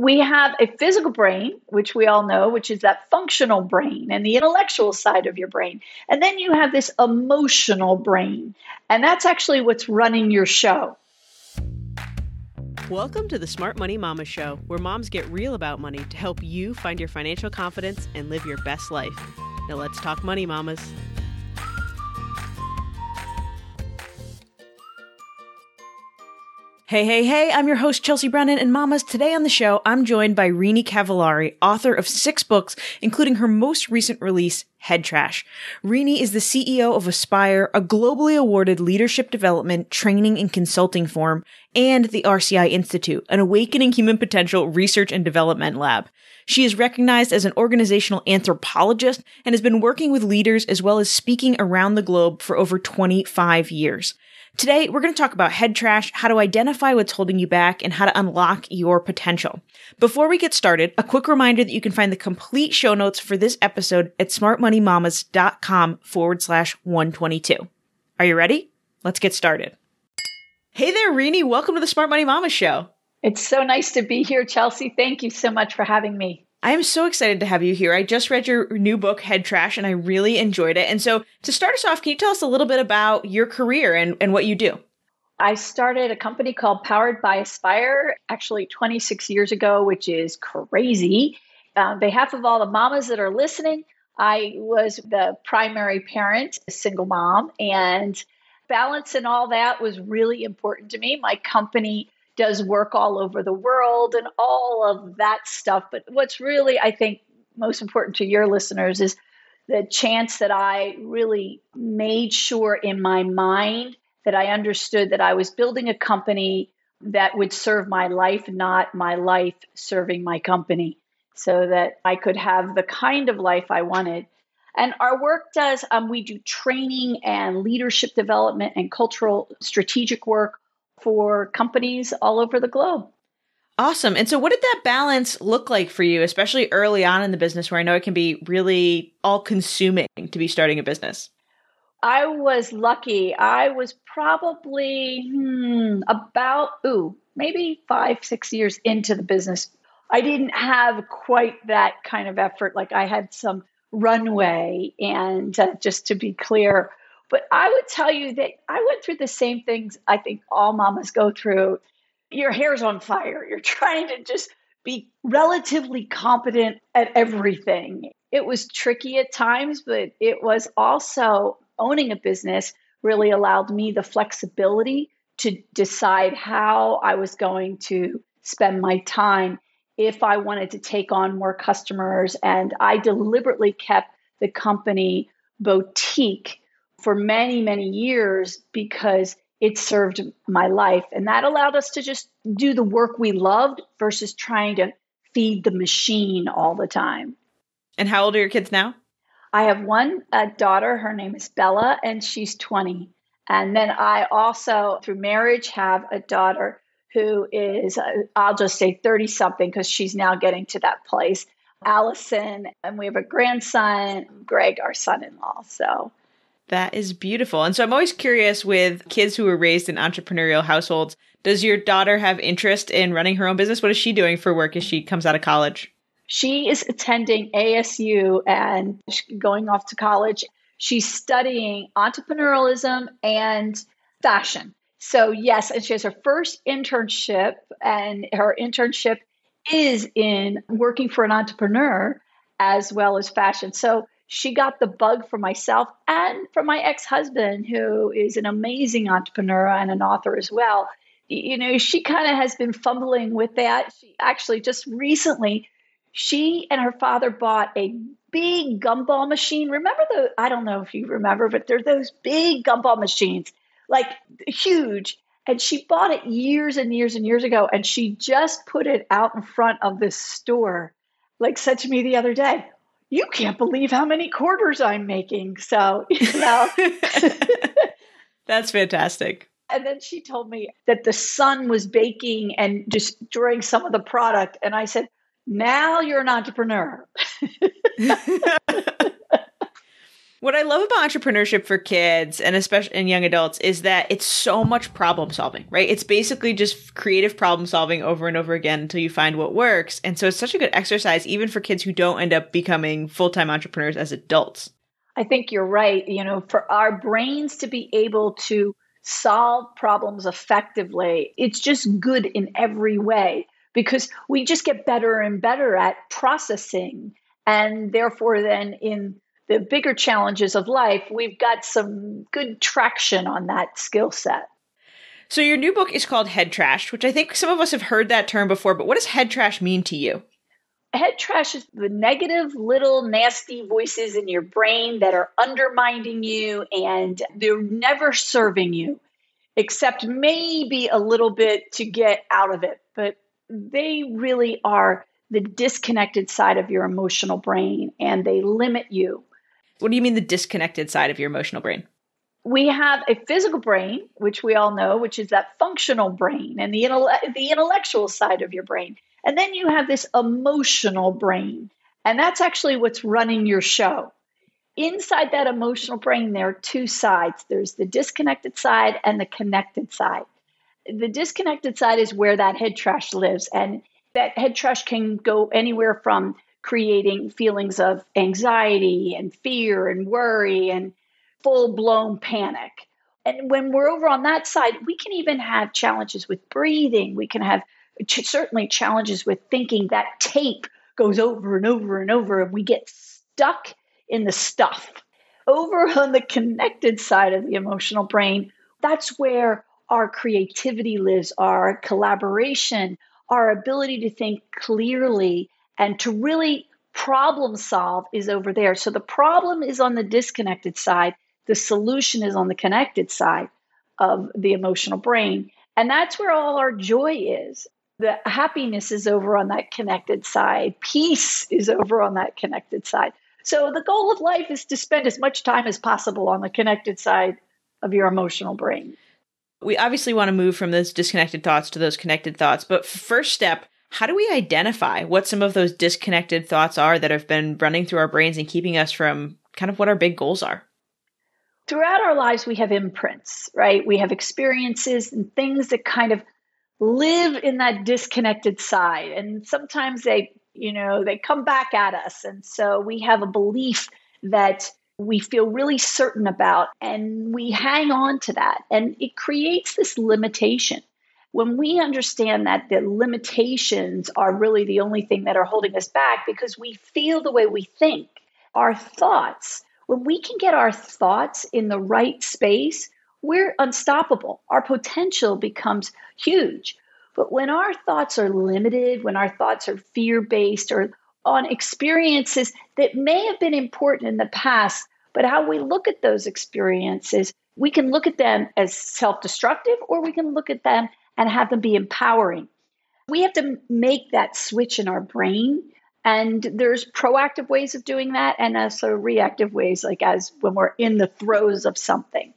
we have a physical brain, which we all know, which is that functional brain and the intellectual side of your brain. And then you have this emotional brain. And that's actually what's running your show. Welcome to the Smart Money Mama Show, where moms get real about money to help you find your financial confidence and live your best life. Now let's talk money, mamas. Hey, hey, hey, I'm your host, Chelsea Brennan, and mamas, today on the show, I'm joined by Rini Cavallari, author of six books, including her most recent release, Head Trash. Rini is the CEO of Aspire, a globally awarded leadership development, training, and consulting firm, and the RCI Institute, an awakening human potential research and development lab. She is recognized as an organizational anthropologist and has been working with leaders as well as speaking around the globe for over 25 years. Today, we're going to talk about head trash, how to identify what's holding you back, and how to unlock your potential. Before we get started, a quick reminder that you can find the complete show notes for this episode at smartmoneymamas.com forward slash 122. Are you ready? Let's get started. Hey there, Rini. Welcome to the Smart Money Mamas show. It's so nice to be here, Chelsea. Thank you so much for having me. I am so excited to have you here. I just read your new book, Head Trash, and I really enjoyed it. And so, to start us off, can you tell us a little bit about your career and, and what you do? I started a company called Powered by Aspire actually 26 years ago, which is crazy. On behalf of all the mamas that are listening, I was the primary parent, a single mom, and balance and all that was really important to me. My company does work all over the world and all of that stuff. But what's really, I think, most important to your listeners is the chance that I really made sure in my mind that I understood that I was building a company that would serve my life, not my life serving my company, so that I could have the kind of life I wanted. And our work does, um, we do training and leadership development and cultural strategic work for companies all over the globe. Awesome. And so, what did that balance look like for you, especially early on in the business where I know it can be really all consuming to be starting a business? I was lucky. I was probably hmm, about, ooh, maybe five, six years into the business. I didn't have quite that kind of effort. Like I had some runway. And uh, just to be clear, but I would tell you that I went through the same things I think all mamas go through. Your hair's on fire. You're trying to just be relatively competent at everything. It was tricky at times, but it was also owning a business really allowed me the flexibility to decide how I was going to spend my time if I wanted to take on more customers. And I deliberately kept the company boutique for many, many years because it served my life. And that allowed us to just do the work we loved versus trying to feed the machine all the time. And how old are your kids now? I have one daughter. Her name is Bella, and she's 20. And then I also, through marriage, have a daughter who is, uh, I'll just say 30 something because she's now getting to that place. Allison, and we have a grandson, Greg, our son in law. So that is beautiful. And so I'm always curious with kids who were raised in entrepreneurial households, does your daughter have interest in running her own business? What is she doing for work as she comes out of college? She is attending ASU and going off to college. She's studying entrepreneurialism and fashion. So, yes, and she has her first internship, and her internship is in working for an entrepreneur as well as fashion. So, she got the bug for myself and for my ex husband, who is an amazing entrepreneur and an author as well. You know, she kind of has been fumbling with that. She actually just recently, she and her father bought a big gumball machine. Remember the, I don't know if you remember, but they're those big gumball machines, like huge. And she bought it years and years and years ago. And she just put it out in front of this store, like said to me the other day, you can't believe how many quarters I'm making. So, you know. That's fantastic. And then she told me that the sun was baking and destroying some of the product. And I said, now you're an entrepreneur. What I love about entrepreneurship for kids and especially in young adults is that it's so much problem solving, right? It's basically just creative problem solving over and over again until you find what works. And so it's such a good exercise even for kids who don't end up becoming full-time entrepreneurs as adults. I think you're right. You know, for our brains to be able to solve problems effectively, it's just good in every way because we just get better and better at processing. And therefore, then in the bigger challenges of life, we've got some good traction on that skill set. So, your new book is called Head Trash, which I think some of us have heard that term before, but what does head trash mean to you? Head trash is the negative little nasty voices in your brain that are undermining you and they're never serving you, except maybe a little bit to get out of it. But they really are the disconnected side of your emotional brain and they limit you. What do you mean the disconnected side of your emotional brain? We have a physical brain, which we all know, which is that functional brain and the, the intellectual side of your brain. And then you have this emotional brain. And that's actually what's running your show. Inside that emotional brain, there are two sides there's the disconnected side and the connected side. The disconnected side is where that head trash lives. And that head trash can go anywhere from creating feelings of anxiety and fear and worry and full blown panic. And when we're over on that side, we can even have challenges with breathing. We can have ch- certainly challenges with thinking that tape goes over and over and over, and we get stuck in the stuff. Over on the connected side of the emotional brain, that's where our creativity lives, our collaboration, our ability to think clearly and to really problem solve is over there. So the problem is on the disconnected side, the solution is on the connected side of the emotional brain. And that's where all our joy is. The happiness is over on that connected side, peace is over on that connected side. So the goal of life is to spend as much time as possible on the connected side of your emotional brain. We obviously want to move from those disconnected thoughts to those connected thoughts, but first step, how do we identify what some of those disconnected thoughts are that have been running through our brains and keeping us from kind of what our big goals are? Throughout our lives, we have imprints, right? We have experiences and things that kind of live in that disconnected side. And sometimes they, you know, they come back at us. And so we have a belief that we feel really certain about and we hang on to that. And it creates this limitation when we understand that the limitations are really the only thing that are holding us back because we feel the way we think, our thoughts, when we can get our thoughts in the right space, we're unstoppable. Our potential becomes huge. But when our thoughts are limited, when our thoughts are fear based or on experiences that may have been important in the past, but how we look at those experiences, we can look at them as self destructive or we can look at them and have them be empowering. We have to make that switch in our brain. And there's proactive ways of doing that and also reactive ways, like as when we're in the throes of something.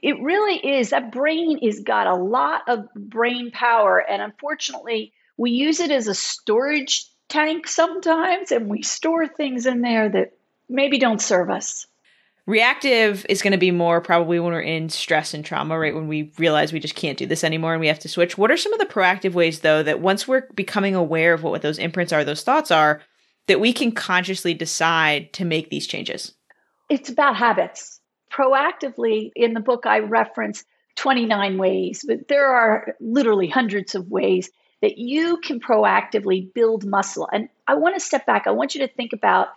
It really is that brain is got a lot of brain power. And unfortunately, we use it as a storage tank sometimes, and we store things in there that maybe don't serve us. Reactive is going to be more probably when we're in stress and trauma, right? When we realize we just can't do this anymore and we have to switch. What are some of the proactive ways, though, that once we're becoming aware of what those imprints are, those thoughts are, that we can consciously decide to make these changes? It's about habits. Proactively, in the book, I reference 29 ways, but there are literally hundreds of ways that you can proactively build muscle. And I want to step back. I want you to think about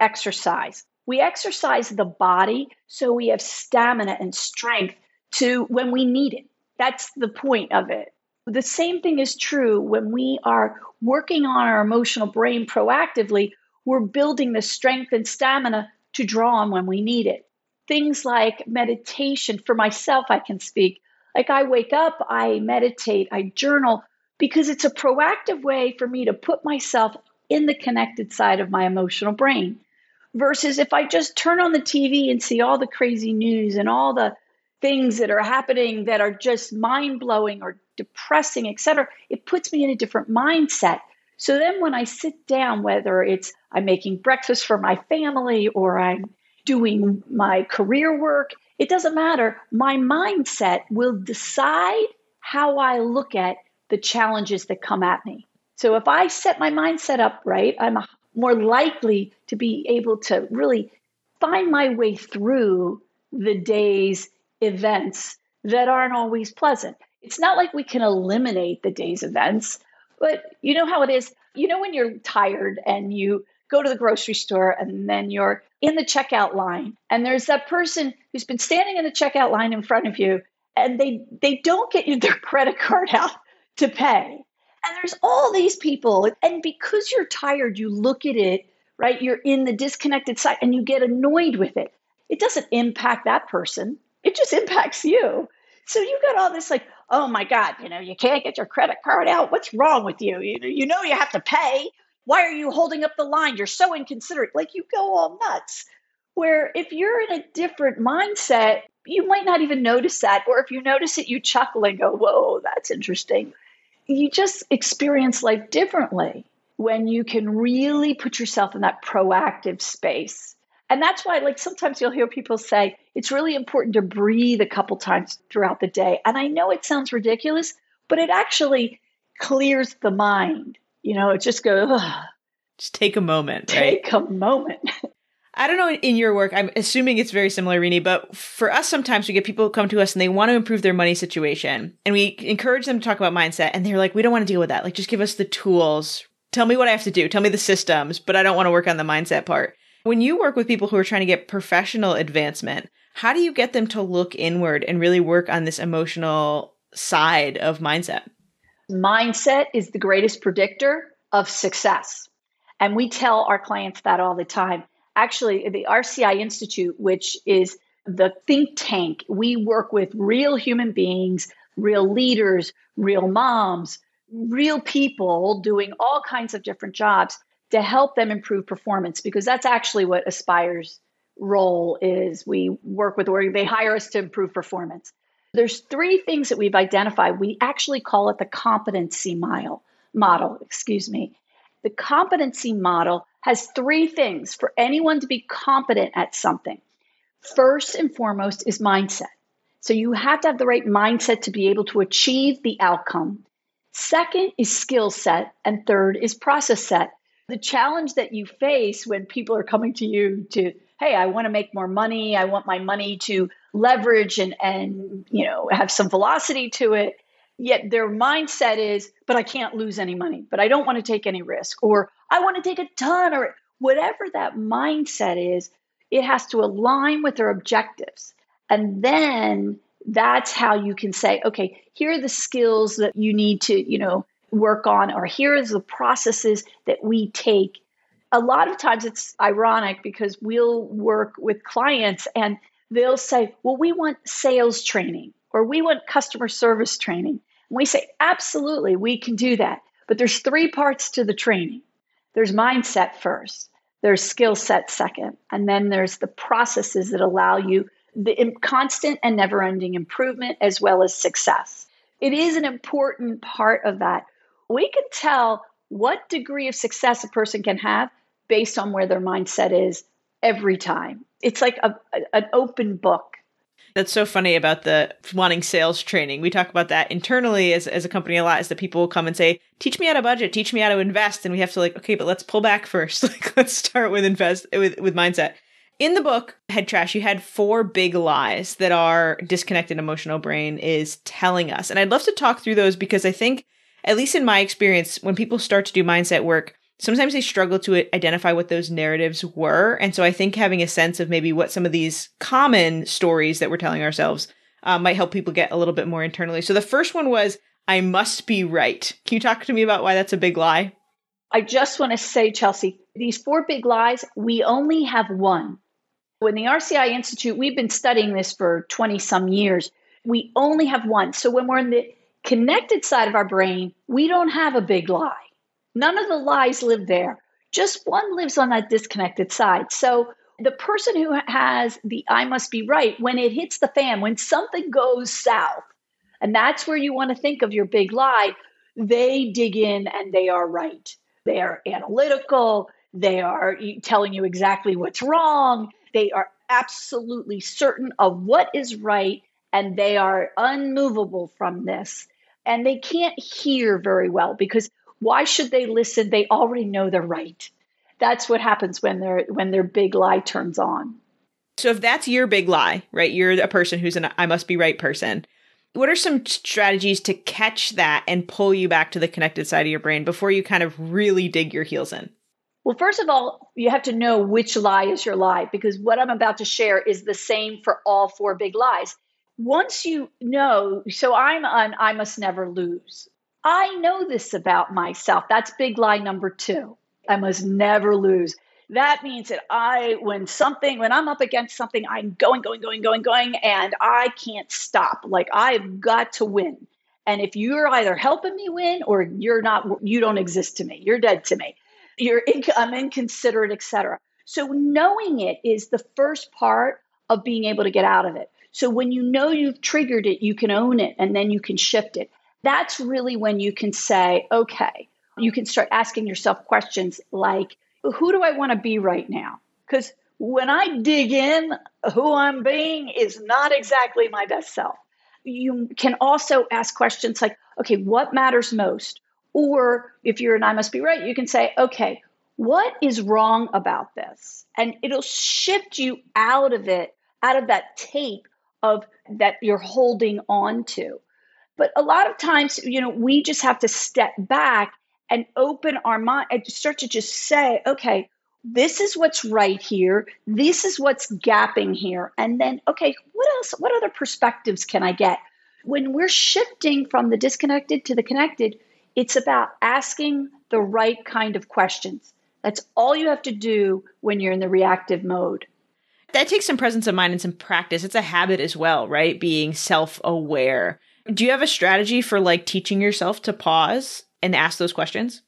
exercise we exercise the body so we have stamina and strength to when we need it. That's the point of it. The same thing is true when we are working on our emotional brain proactively. We're building the strength and stamina to draw on when we need it. Things like meditation, for myself, I can speak. Like I wake up, I meditate, I journal because it's a proactive way for me to put myself in the connected side of my emotional brain versus if I just turn on the TV and see all the crazy news and all the things that are happening that are just mind blowing or depressing, etc., it puts me in a different mindset. So then when I sit down, whether it's I'm making breakfast for my family or I'm doing my career work. It doesn't matter. My mindset will decide how I look at the challenges that come at me. So if I set my mindset up right, I'm more likely to be able to really find my way through the day's events that aren't always pleasant. It's not like we can eliminate the day's events, but you know how it is. You know, when you're tired and you go to the grocery store and then you're in the checkout line and there's that person who's been standing in the checkout line in front of you and they they don't get their credit card out to pay. And there's all these people and because you're tired you look at it, right? You're in the disconnected side and you get annoyed with it. It doesn't impact that person. It just impacts you. So you've got all this like, oh my God, you know, you can't get your credit card out. What's wrong with you? You, you know you have to pay. Why are you holding up the line? You're so inconsiderate. Like you go all nuts. Where if you're in a different mindset, you might not even notice that. Or if you notice it, you chuckle and go, whoa, that's interesting. You just experience life differently when you can really put yourself in that proactive space. And that's why, like, sometimes you'll hear people say it's really important to breathe a couple times throughout the day. And I know it sounds ridiculous, but it actually clears the mind. You know, it just goes, Ugh. just take a moment, right? Take a moment. I don't know in your work, I'm assuming it's very similar, Rini, but for us, sometimes we get people come to us and they want to improve their money situation. And we encourage them to talk about mindset. And they're like, we don't want to deal with that. Like, just give us the tools. Tell me what I have to do. Tell me the systems, but I don't want to work on the mindset part. When you work with people who are trying to get professional advancement, how do you get them to look inward and really work on this emotional side of mindset? Mindset is the greatest predictor of success. And we tell our clients that all the time. Actually, the RCI Institute, which is the think tank, we work with real human beings, real leaders, real moms, real people doing all kinds of different jobs to help them improve performance because that's actually what Aspire's role is. We work with or they hire us to improve performance. There's three things that we've identified. We actually call it the competency mile model, excuse me. The competency model has three things for anyone to be competent at something. First and foremost is mindset. So you have to have the right mindset to be able to achieve the outcome. Second is skill set. And third is process set the challenge that you face when people are coming to you to hey i want to make more money i want my money to leverage and and you know have some velocity to it yet their mindset is but i can't lose any money but i don't want to take any risk or i want to take a ton or whatever that mindset is it has to align with their objectives and then that's how you can say okay here are the skills that you need to you know work on, or here is the processes that we take. A lot of times it's ironic because we'll work with clients and they'll say, Well, we want sales training or we want customer service training. And we say, Absolutely, we can do that. But there's three parts to the training there's mindset first, there's skill set second, and then there's the processes that allow you the constant and never ending improvement as well as success. It is an important part of that we can tell what degree of success a person can have based on where their mindset is every time. It's like a, a, an open book. That's so funny about the wanting sales training. We talk about that internally as, as a company a lot is that people will come and say, teach me how to budget, teach me how to invest. And we have to like, okay, but let's pull back first. like, let's start with invest with, with mindset. In the book, Head Trash, you had four big lies that our disconnected emotional brain is telling us. And I'd love to talk through those because I think at least in my experience, when people start to do mindset work, sometimes they struggle to identify what those narratives were. And so I think having a sense of maybe what some of these common stories that we're telling ourselves uh, might help people get a little bit more internally. So the first one was, I must be right. Can you talk to me about why that's a big lie? I just want to say, Chelsea, these four big lies, we only have one. When the RCI Institute, we've been studying this for 20 some years. We only have one. So when we're in the connected side of our brain, we don't have a big lie. None of the lies live there. Just one lives on that disconnected side. So the person who has the I must be right, when it hits the fan, when something goes south, and that's where you want to think of your big lie, they dig in and they are right. They are analytical. They are telling you exactly what's wrong. They are absolutely certain of what is right and they are unmovable from this. And they can't hear very well because why should they listen? They already know they're right. That's what happens when their when their big lie turns on. So if that's your big lie, right? You're a person who's an I must be right person. What are some strategies to catch that and pull you back to the connected side of your brain before you kind of really dig your heels in? Well, first of all, you have to know which lie is your lie because what I'm about to share is the same for all four big lies. Once you know, so I'm on I must never lose. I know this about myself. That's big lie number two. I must never lose. That means that I, when something, when I'm up against something, I'm going, going, going, going, going, and I can't stop. Like I've got to win. And if you're either helping me win or you're not, you don't exist to me. You're dead to me you're I'm inconsiderate, etc. So knowing it is the first part of being able to get out of it. So when you know you've triggered it, you can own it and then you can shift it. That's really when you can say, okay, you can start asking yourself questions like, who do I want to be right now? Because when I dig in, who I'm being is not exactly my best self. You can also ask questions like, okay, what matters most? Or if you're an I must be right, you can say, okay, what is wrong about this? And it'll shift you out of it, out of that tape of that you're holding on to. But a lot of times, you know, we just have to step back and open our mind and start to just say, okay, this is what's right here. This is what's gapping here. And then, okay, what else? What other perspectives can I get? When we're shifting from the disconnected to the connected, it's about asking the right kind of questions. That's all you have to do when you're in the reactive mode. That takes some presence of mind and some practice. It's a habit as well, right? Being self aware. Do you have a strategy for like teaching yourself to pause and ask those questions?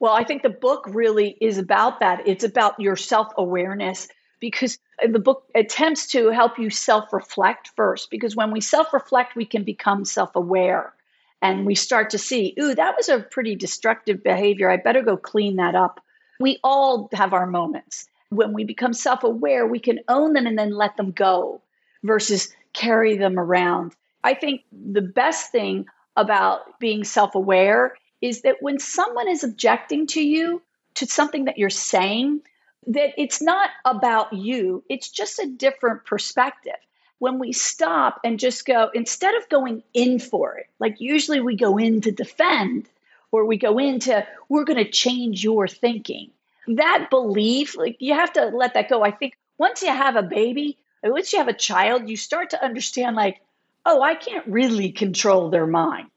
Well, I think the book really is about that. It's about your self awareness because uh, the book attempts to help you self reflect first. Because when we self reflect, we can become self aware and we start to see, ooh, that was a pretty destructive behavior. I better go clean that up. We all have our moments. When we become self aware, we can own them and then let them go versus carry them around. I think the best thing about being self aware is that when someone is objecting to you, to something that you're saying, that it's not about you, it's just a different perspective when we stop and just go, instead of going in for it, like usually we go in to defend or we go into, we're going to change your thinking. That belief, like you have to let that go. I think once you have a baby, once you have a child, you start to understand, like, oh, I can't really control their mind.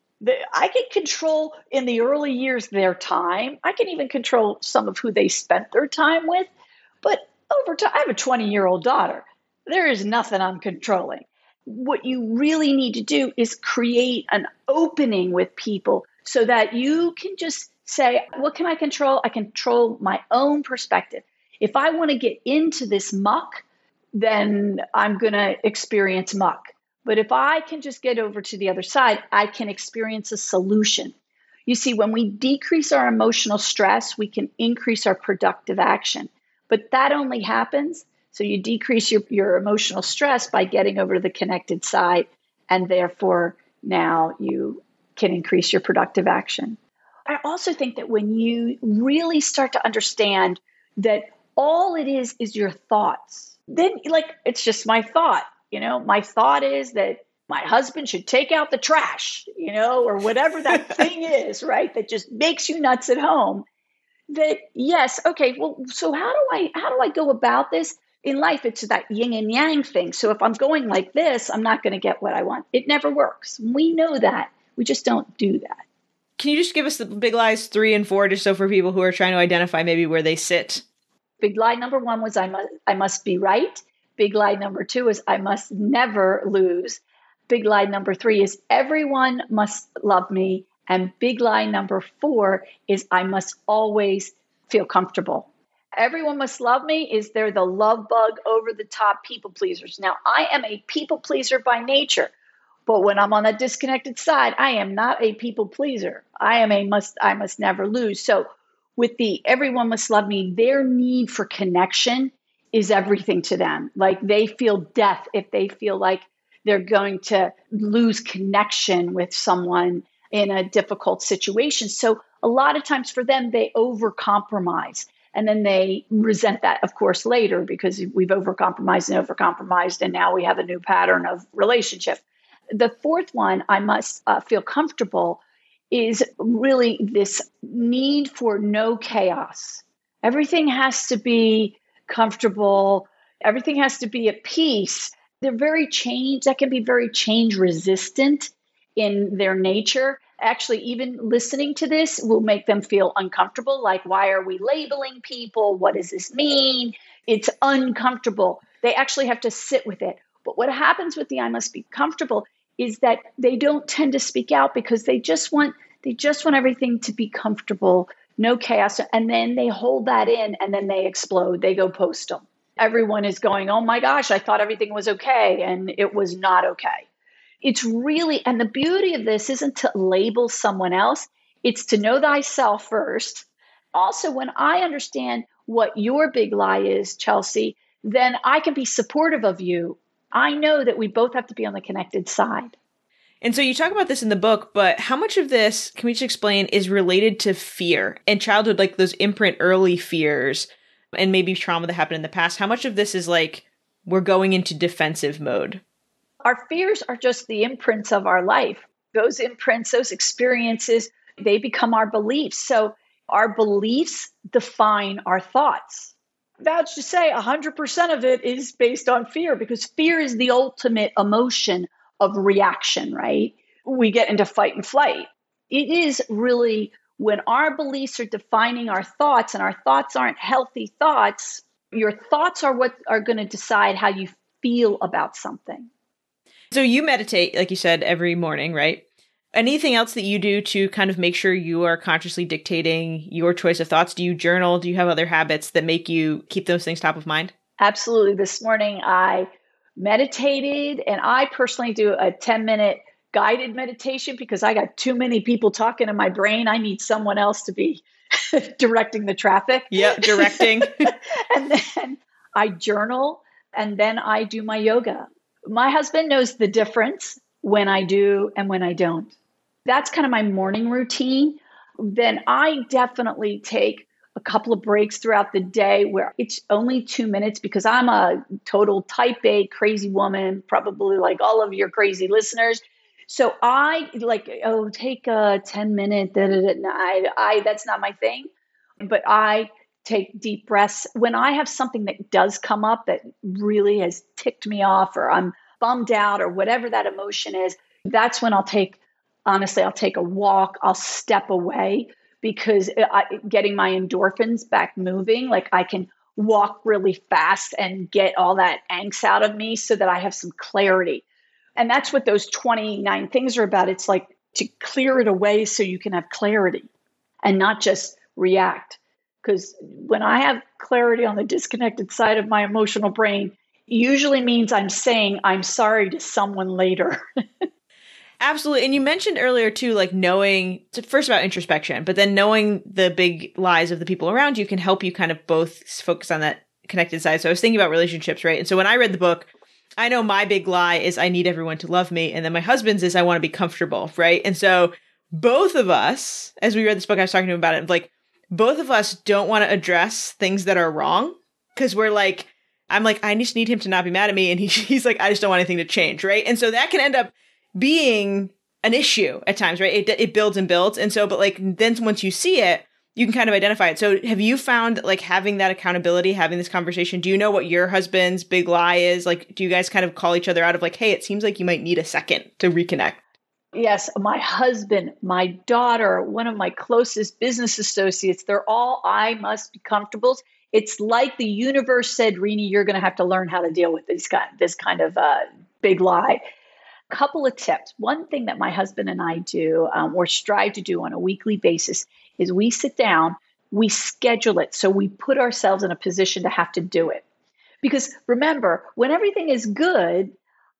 I can control in the early years their time. I can even control some of who they spent their time with. But over time, I have a 20 year old daughter there is nothing I'm controlling. What you really need to do is create an opening with people so that you can just say, What can I control? I control my own perspective. If I want to get into this muck, then I'm going to experience muck. But if I can just get over to the other side, I can experience a solution. You see, when we decrease our emotional stress, we can increase our productive action. But that only happens so you decrease your, your emotional stress by getting over to the connected side, and therefore now you can increase your productive action. I also think that when you really start to understand that all it is is your thoughts, then like it's just my thought. You know, my thought is that my husband should take out the trash, you know, or whatever that thing is, right? That just makes you nuts at home. That yes, okay, well, so how do I how do I go about this? in life, it's that yin and yang thing. So if I'm going like this, I'm not going to get what I want. It never works. We know that. We just don't do that. Can you just give us the big lies three and four, just so for people who are trying to identify maybe where they sit? Big lie number one was I must I must be right. Big lie number two is I must never lose. Big lie number three is everyone must love me. And big lie number four is I must always feel comfortable everyone must love me is they're the love bug over the top people pleasers. Now, I am a people pleaser by nature, but when I'm on the disconnected side, I am not a people pleaser. I am a must I must never lose. So with the everyone must love me, their need for connection is everything to them. Like they feel death if they feel like they're going to lose connection with someone in a difficult situation. So a lot of times for them, they overcompromise. And then they resent that, of course, later because we've overcompromised and overcompromised, and now we have a new pattern of relationship. The fourth one, I must uh, feel comfortable, is really this need for no chaos. Everything has to be comfortable, everything has to be at peace. They're very change, that can be very change resistant in their nature. Actually even listening to this will make them feel uncomfortable like why are we labeling people? What does this mean? It's uncomfortable. They actually have to sit with it. But what happens with the i must be comfortable is that they don't tend to speak out because they just want they just want everything to be comfortable no chaos and then they hold that in and then they explode they go postal everyone is going oh my gosh i thought everything was okay and it was not okay it's really, and the beauty of this isn't to label someone else, it's to know thyself first. Also, when I understand what your big lie is, Chelsea, then I can be supportive of you. I know that we both have to be on the connected side. And so you talk about this in the book, but how much of this, can we just explain, is related to fear and childhood, like those imprint early fears and maybe trauma that happened in the past? How much of this is like we're going into defensive mode? Our fears are just the imprints of our life. Those imprints, those experiences, they become our beliefs. So our beliefs define our thoughts. That's to say, 100% of it is based on fear because fear is the ultimate emotion of reaction, right? We get into fight and flight. It is really when our beliefs are defining our thoughts and our thoughts aren't healthy thoughts, your thoughts are what are going to decide how you feel about something. So you meditate, like you said, every morning, right? Anything else that you do to kind of make sure you are consciously dictating your choice of thoughts? Do you journal? Do you have other habits that make you keep those things top of mind? Absolutely. This morning I meditated and I personally do a 10 minute guided meditation because I got too many people talking in my brain. I need someone else to be directing the traffic. Yeah, directing. and then I journal and then I do my yoga my husband knows the difference when I do and when I don't. That's kind of my morning routine. Then I definitely take a couple of breaks throughout the day where it's only two minutes because I'm a total type A crazy woman, probably like all of your crazy listeners. So I like, oh, take a 10 minute, da, da, da. I, I, that's not my thing. But I take deep breaths. When I have something that does come up that really has ticked me off or I'm bummed out or whatever that emotion is, that's when I'll take, honestly, I'll take a walk, I'll step away because I, getting my endorphins back moving, like I can walk really fast and get all that angst out of me so that I have some clarity. And that's what those 29 things are about. It's like to clear it away so you can have clarity and not just react because when I have clarity on the disconnected side of my emotional brain, usually means I'm saying I'm sorry to someone later. Absolutely. And you mentioned earlier too, like knowing first about introspection, but then knowing the big lies of the people around you can help you kind of both focus on that connected side. So I was thinking about relationships, right? And so when I read the book, I know my big lie is I need everyone to love me. And then my husband's is I want to be comfortable, right? And so both of us, as we read this book, I was talking to him about it, like both of us don't want to address things that are wrong because we're like, I'm like, I just need him to not be mad at me. And he, he's like, I just don't want anything to change. Right. And so that can end up being an issue at times, right? It, it builds and builds. And so, but like, then once you see it, you can kind of identify it. So have you found like having that accountability, having this conversation? Do you know what your husband's big lie is? Like, do you guys kind of call each other out of like, hey, it seems like you might need a second to reconnect? Yes, my husband, my daughter, one of my closest business associates, they're all I must be comfortable. It's like the universe said, Rini, you're going to have to learn how to deal with this kind, this kind of uh, big lie. Couple of tips. One thing that my husband and I do, um, or strive to do on a weekly basis, is we sit down, we schedule it, so we put ourselves in a position to have to do it. Because remember, when everything is good,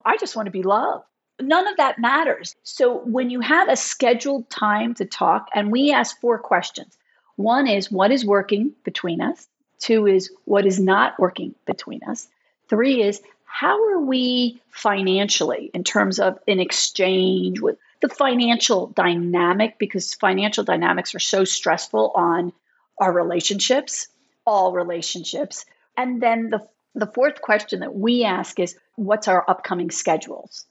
I just want to be loved none of that matters. So when you have a scheduled time to talk, and we ask four questions one is what is working between us? Two is what is not working between us. Three is how are we financially in terms of an exchange with the financial dynamic because financial dynamics are so stressful on our relationships, all relationships. And then the the fourth question that we ask is what's our upcoming schedules?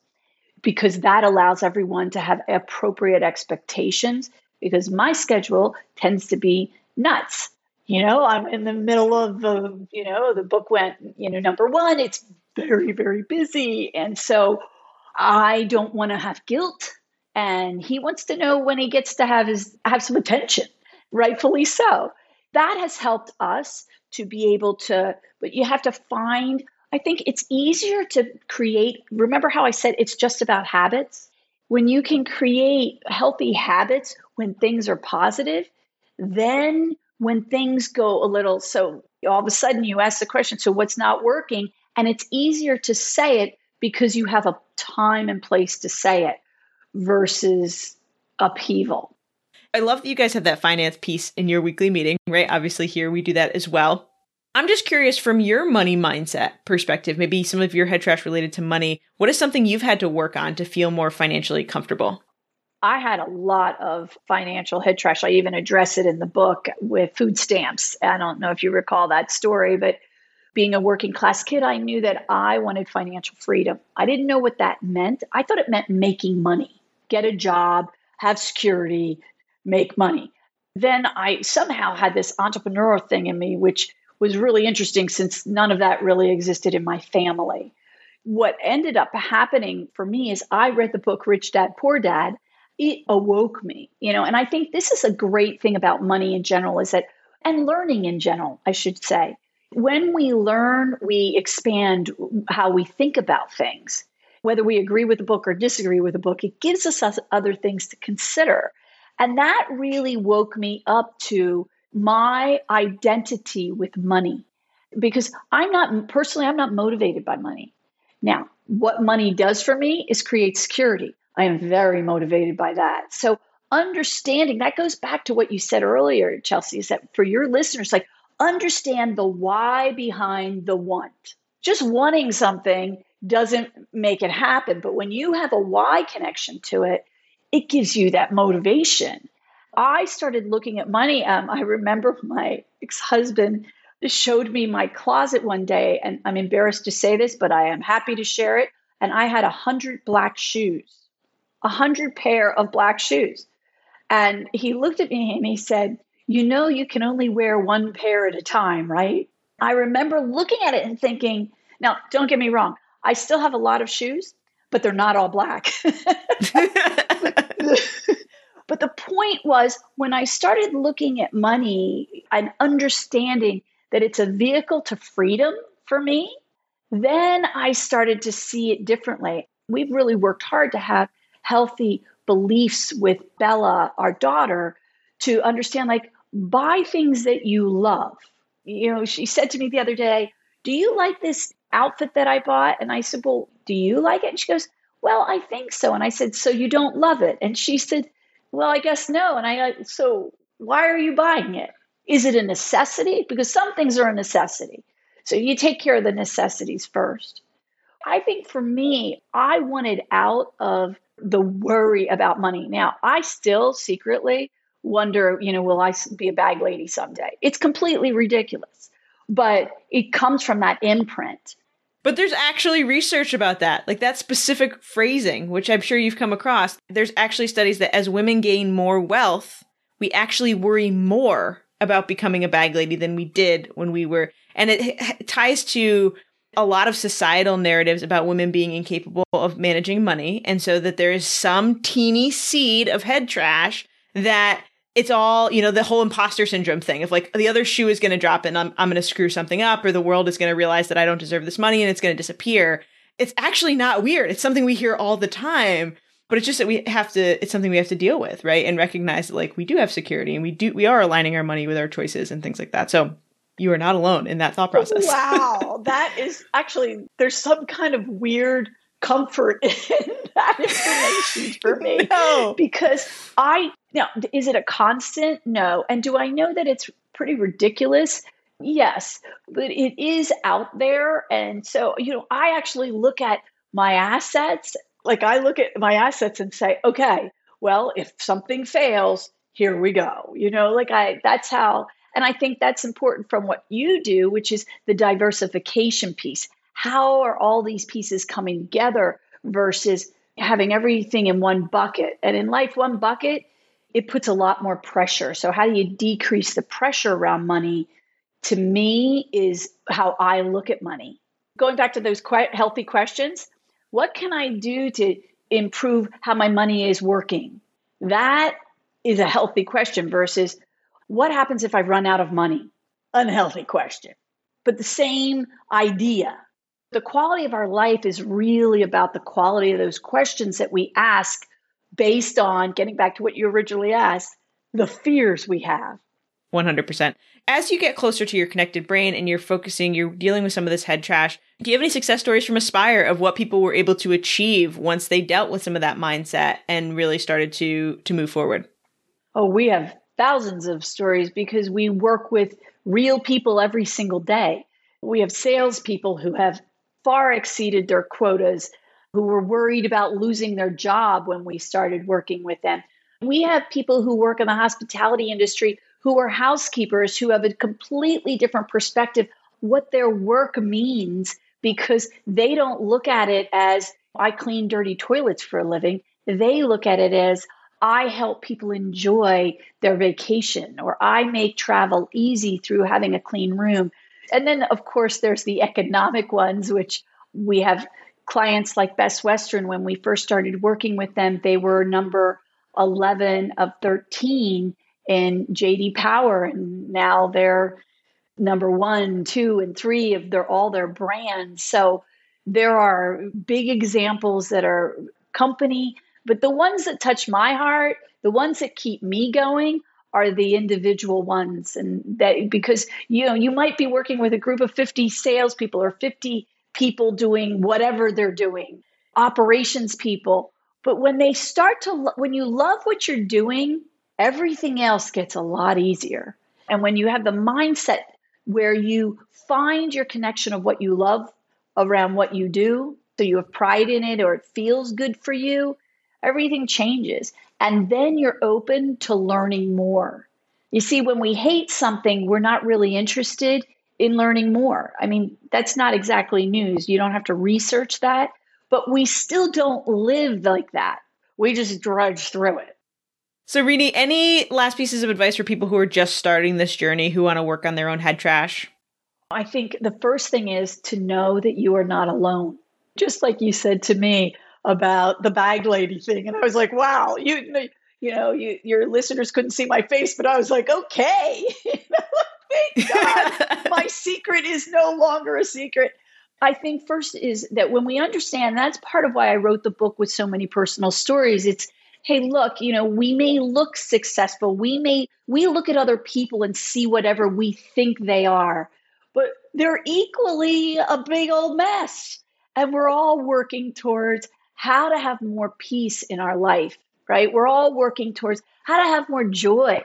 Because that allows everyone to have appropriate expectations because my schedule tends to be nuts. You know, I'm in the middle of the, you know, the book went, you know, number one, it's very, very busy. And so I don't want to have guilt. And he wants to know when he gets to have his have some attention, rightfully so. That has helped us to be able to, but you have to find, I think it's easier to create. Remember how I said it's just about habits? When you can create healthy habits when things are positive, then when things go a little, so all of a sudden you ask the question, so what's not working? And it's easier to say it because you have a time and place to say it versus upheaval. I love that you guys have that finance piece in your weekly meeting, right? Obviously, here we do that as well. I'm just curious from your money mindset perspective, maybe some of your head trash related to money, what is something you've had to work on to feel more financially comfortable? I had a lot of financial head trash. I even address it in the book with food stamps. I don't know if you recall that story, but being a working class kid, I knew that I wanted financial freedom. I didn't know what that meant. I thought it meant making money, get a job, have security, make money. Then I somehow had this entrepreneurial thing in me, which was really interesting since none of that really existed in my family. What ended up happening for me is I read the book Rich Dad Poor Dad. It awoke me, you know, and I think this is a great thing about money in general is that, and learning in general, I should say, when we learn, we expand how we think about things. Whether we agree with the book or disagree with the book, it gives us other things to consider. And that really woke me up to my identity with money because I'm not personally, I'm not motivated by money. Now, what money does for me is create security. I am very motivated by that. So, understanding that goes back to what you said earlier, Chelsea, is that for your listeners, like understand the why behind the want. Just wanting something doesn't make it happen. But when you have a why connection to it, it gives you that motivation. I started looking at money. Um, I remember my ex husband showed me my closet one day, and I'm embarrassed to say this, but I am happy to share it. And I had a hundred black shoes, a hundred pair of black shoes. And he looked at me and he said, You know, you can only wear one pair at a time, right? I remember looking at it and thinking, Now, don't get me wrong, I still have a lot of shoes, but they're not all black. But the point was when I started looking at money and understanding that it's a vehicle to freedom for me, then I started to see it differently. We've really worked hard to have healthy beliefs with Bella, our daughter, to understand like buy things that you love. You know, she said to me the other day, Do you like this outfit that I bought? And I said, Well, do you like it? And she goes, Well, I think so. And I said, So you don't love it? And she said, well, I guess no. And I, so why are you buying it? Is it a necessity? Because some things are a necessity. So you take care of the necessities first. I think for me, I wanted out of the worry about money. Now, I still secretly wonder, you know, will I be a bag lady someday? It's completely ridiculous, but it comes from that imprint. But there's actually research about that, like that specific phrasing, which I'm sure you've come across. There's actually studies that as women gain more wealth, we actually worry more about becoming a bag lady than we did when we were. And it ties to a lot of societal narratives about women being incapable of managing money. And so that there is some teeny seed of head trash that it's all, you know, the whole imposter syndrome thing of like the other shoe is going to drop and I'm, I'm going to screw something up or the world is going to realize that I don't deserve this money and it's going to disappear. It's actually not weird. It's something we hear all the time, but it's just that we have to, it's something we have to deal with, right? And recognize that like we do have security and we do, we are aligning our money with our choices and things like that. So you are not alone in that thought process. Wow. that is actually, there's some kind of weird comfort in that information for me. No. Because I now is it a constant? No. And do I know that it's pretty ridiculous? Yes, but it is out there. And so, you know, I actually look at my assets. Like I look at my assets and say, okay, well, if something fails, here we go. You know, like I, that's how, and I think that's important from what you do, which is the diversification piece. How are all these pieces coming together versus having everything in one bucket? And in life, one bucket, it puts a lot more pressure. So, how do you decrease the pressure around money? To me, is how I look at money. Going back to those quite healthy questions, what can I do to improve how my money is working? That is a healthy question versus what happens if I run out of money? Unhealthy question. But the same idea. The quality of our life is really about the quality of those questions that we ask based on getting back to what you originally asked, the fears we have. 100%. As you get closer to your connected brain and you're focusing, you're dealing with some of this head trash. Do you have any success stories from Aspire of what people were able to achieve once they dealt with some of that mindset and really started to to move forward? Oh, we have thousands of stories because we work with real people every single day. We have salespeople who have far exceeded their quotas, who were worried about losing their job when we started working with them. We have people who work in the hospitality industry who are housekeepers who have a completely different perspective what their work means because they don't look at it as I clean dirty toilets for a living. They look at it as I help people enjoy their vacation or I make travel easy through having a clean room. And then, of course, there's the economic ones, which we have clients like Best Western. When we first started working with them, they were number 11 of 13 in JD Power, and now they're number one, two, and three of their all their brands. So there are big examples that are company, but the ones that touch my heart, the ones that keep me going are the individual ones and that because you know you might be working with a group of 50 salespeople or 50 people doing whatever they're doing operations people but when they start to when you love what you're doing everything else gets a lot easier. And when you have the mindset where you find your connection of what you love around what you do, so you have pride in it or it feels good for you, everything changes. And then you're open to learning more. You see, when we hate something, we're not really interested in learning more. I mean, that's not exactly news. You don't have to research that, but we still don't live like that. We just drudge through it. So, Renie, any last pieces of advice for people who are just starting this journey who want to work on their own head trash? I think the first thing is to know that you are not alone. Just like you said to me about the bag lady thing. And I was like, wow, you, you know, you, your listeners couldn't see my face, but I was like, okay. Thank God. my secret is no longer a secret. I think first is that when we understand that's part of why I wrote the book with so many personal stories. It's hey, look, you know, we may look successful. We may, we look at other people and see whatever we think they are, but they're equally a big old mess. And we're all working towards how to have more peace in our life, right? We're all working towards how to have more joy.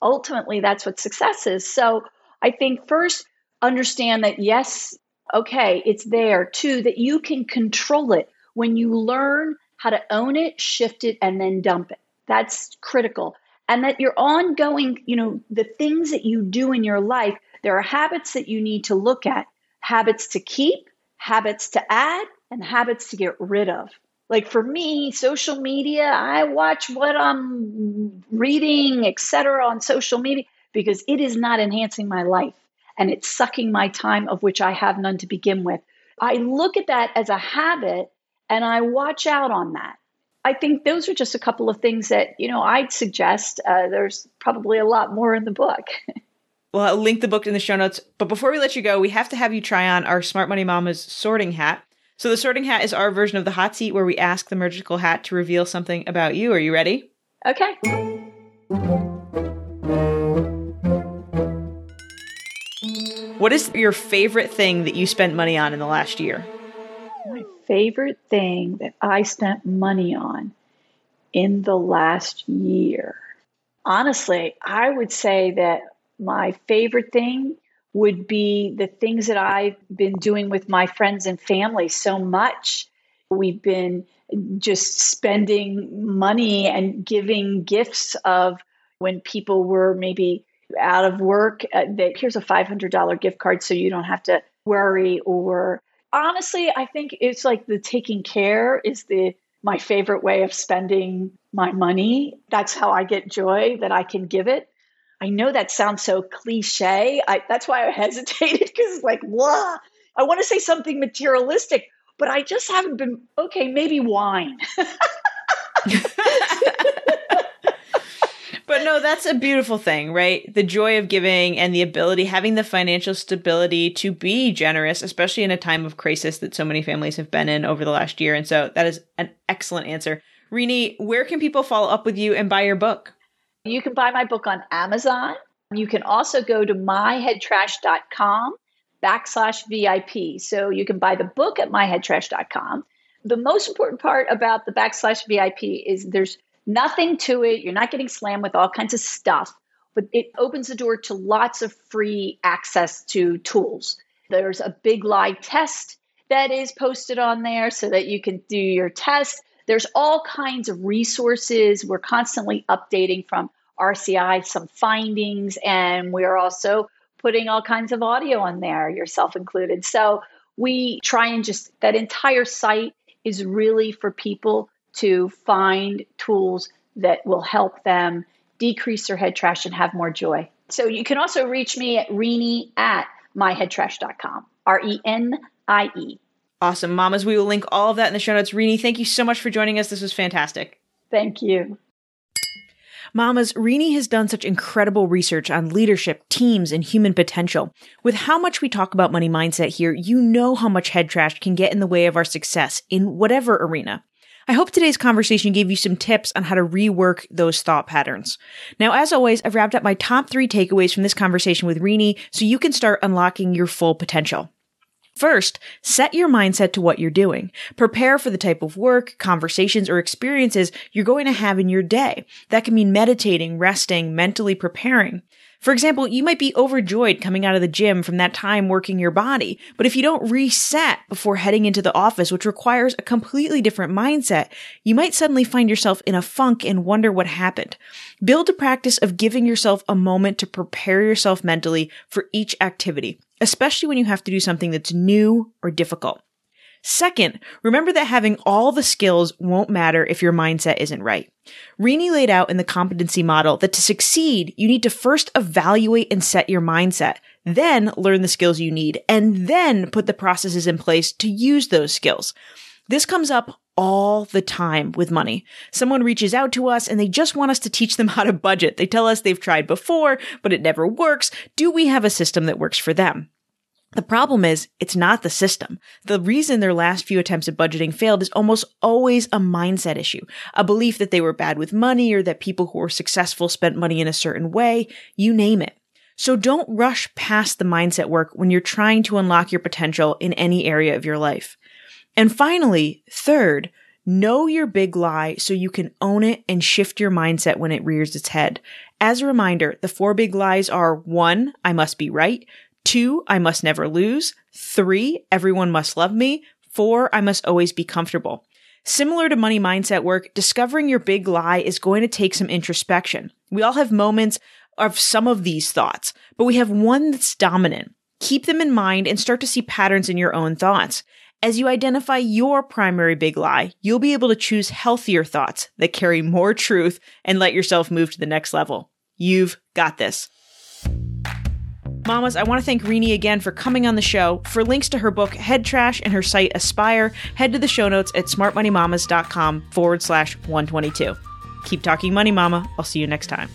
Ultimately, that's what success is. So I think first, understand that yes, okay, it's there. Two, that you can control it. When you learn how to own it, shift it, and then dump it. That's critical. And that your ongoing, you know, the things that you do in your life, there are habits that you need to look at habits to keep, habits to add, and habits to get rid of. Like for me, social media, I watch what I'm reading, etc., on social media because it is not enhancing my life and it's sucking my time of which I have none to begin with. I look at that as a habit and I watch out on that. I think those are just a couple of things that, you know, I'd suggest. Uh, there's probably a lot more in the book. well, I'll link the book in the show notes. But before we let you go, we have to have you try on our Smart Money Mama's sorting hat. So the sorting hat is our version of the hot seat where we ask the magical hat to reveal something about you. Are you ready? Okay. What is your favorite thing that you spent money on in the last year? My favorite thing that I spent money on in the last year? Honestly, I would say that my favorite thing would be the things that I've been doing with my friends and family so much. We've been just spending money and giving gifts of when people were maybe out of work. Uh, that here's a $500 gift card so you don't have to worry. Or honestly, I think it's like the taking care is the my favorite way of spending my money. That's how I get joy that I can give it. I know that sounds so cliche. I, that's why I hesitated because, like, blah. I want to say something materialistic, but I just haven't been okay. Maybe wine. but no, that's a beautiful thing, right? The joy of giving and the ability, having the financial stability to be generous, especially in a time of crisis that so many families have been in over the last year. And so that is an excellent answer. Renie, where can people follow up with you and buy your book? You can buy my book on Amazon. You can also go to myheadtrash.com backslash VIP. So you can buy the book at myheadtrash.com. The most important part about the backslash VIP is there's nothing to it. You're not getting slammed with all kinds of stuff, but it opens the door to lots of free access to tools. There's a big live test that is posted on there so that you can do your test. There's all kinds of resources. We're constantly updating from RCI some findings, and we're also putting all kinds of audio on there, yourself included. So we try and just, that entire site is really for people to find tools that will help them decrease their head trash and have more joy. So you can also reach me at Renie at myheadtrash.com, R E N I E. Awesome. Mamas, we will link all of that in the show notes. Renie, thank you so much for joining us. This was fantastic. Thank you. Mamas, Renie has done such incredible research on leadership, teams, and human potential. With how much we talk about money mindset here, you know how much head trash can get in the way of our success in whatever arena. I hope today's conversation gave you some tips on how to rework those thought patterns. Now, as always, I've wrapped up my top three takeaways from this conversation with Renie so you can start unlocking your full potential. First, set your mindset to what you're doing. Prepare for the type of work, conversations, or experiences you're going to have in your day. That can mean meditating, resting, mentally preparing. For example, you might be overjoyed coming out of the gym from that time working your body, but if you don't reset before heading into the office, which requires a completely different mindset, you might suddenly find yourself in a funk and wonder what happened. Build a practice of giving yourself a moment to prepare yourself mentally for each activity, especially when you have to do something that's new or difficult. Second, remember that having all the skills won't matter if your mindset isn't right. Renie laid out in the competency model that to succeed, you need to first evaluate and set your mindset, then learn the skills you need, and then put the processes in place to use those skills. This comes up all the time with money. Someone reaches out to us and they just want us to teach them how to budget. They tell us they've tried before, but it never works. Do we have a system that works for them? The problem is, it's not the system. The reason their last few attempts at budgeting failed is almost always a mindset issue. A belief that they were bad with money or that people who were successful spent money in a certain way. You name it. So don't rush past the mindset work when you're trying to unlock your potential in any area of your life. And finally, third, know your big lie so you can own it and shift your mindset when it rears its head. As a reminder, the four big lies are one, I must be right. Two, I must never lose. Three, everyone must love me. Four, I must always be comfortable. Similar to money mindset work, discovering your big lie is going to take some introspection. We all have moments of some of these thoughts, but we have one that's dominant. Keep them in mind and start to see patterns in your own thoughts. As you identify your primary big lie, you'll be able to choose healthier thoughts that carry more truth and let yourself move to the next level. You've got this. Mamas, I want to thank Renie again for coming on the show. For links to her book, Head Trash, and her site, Aspire, head to the show notes at smartmoneymamas.com forward slash 122. Keep talking money, Mama. I'll see you next time.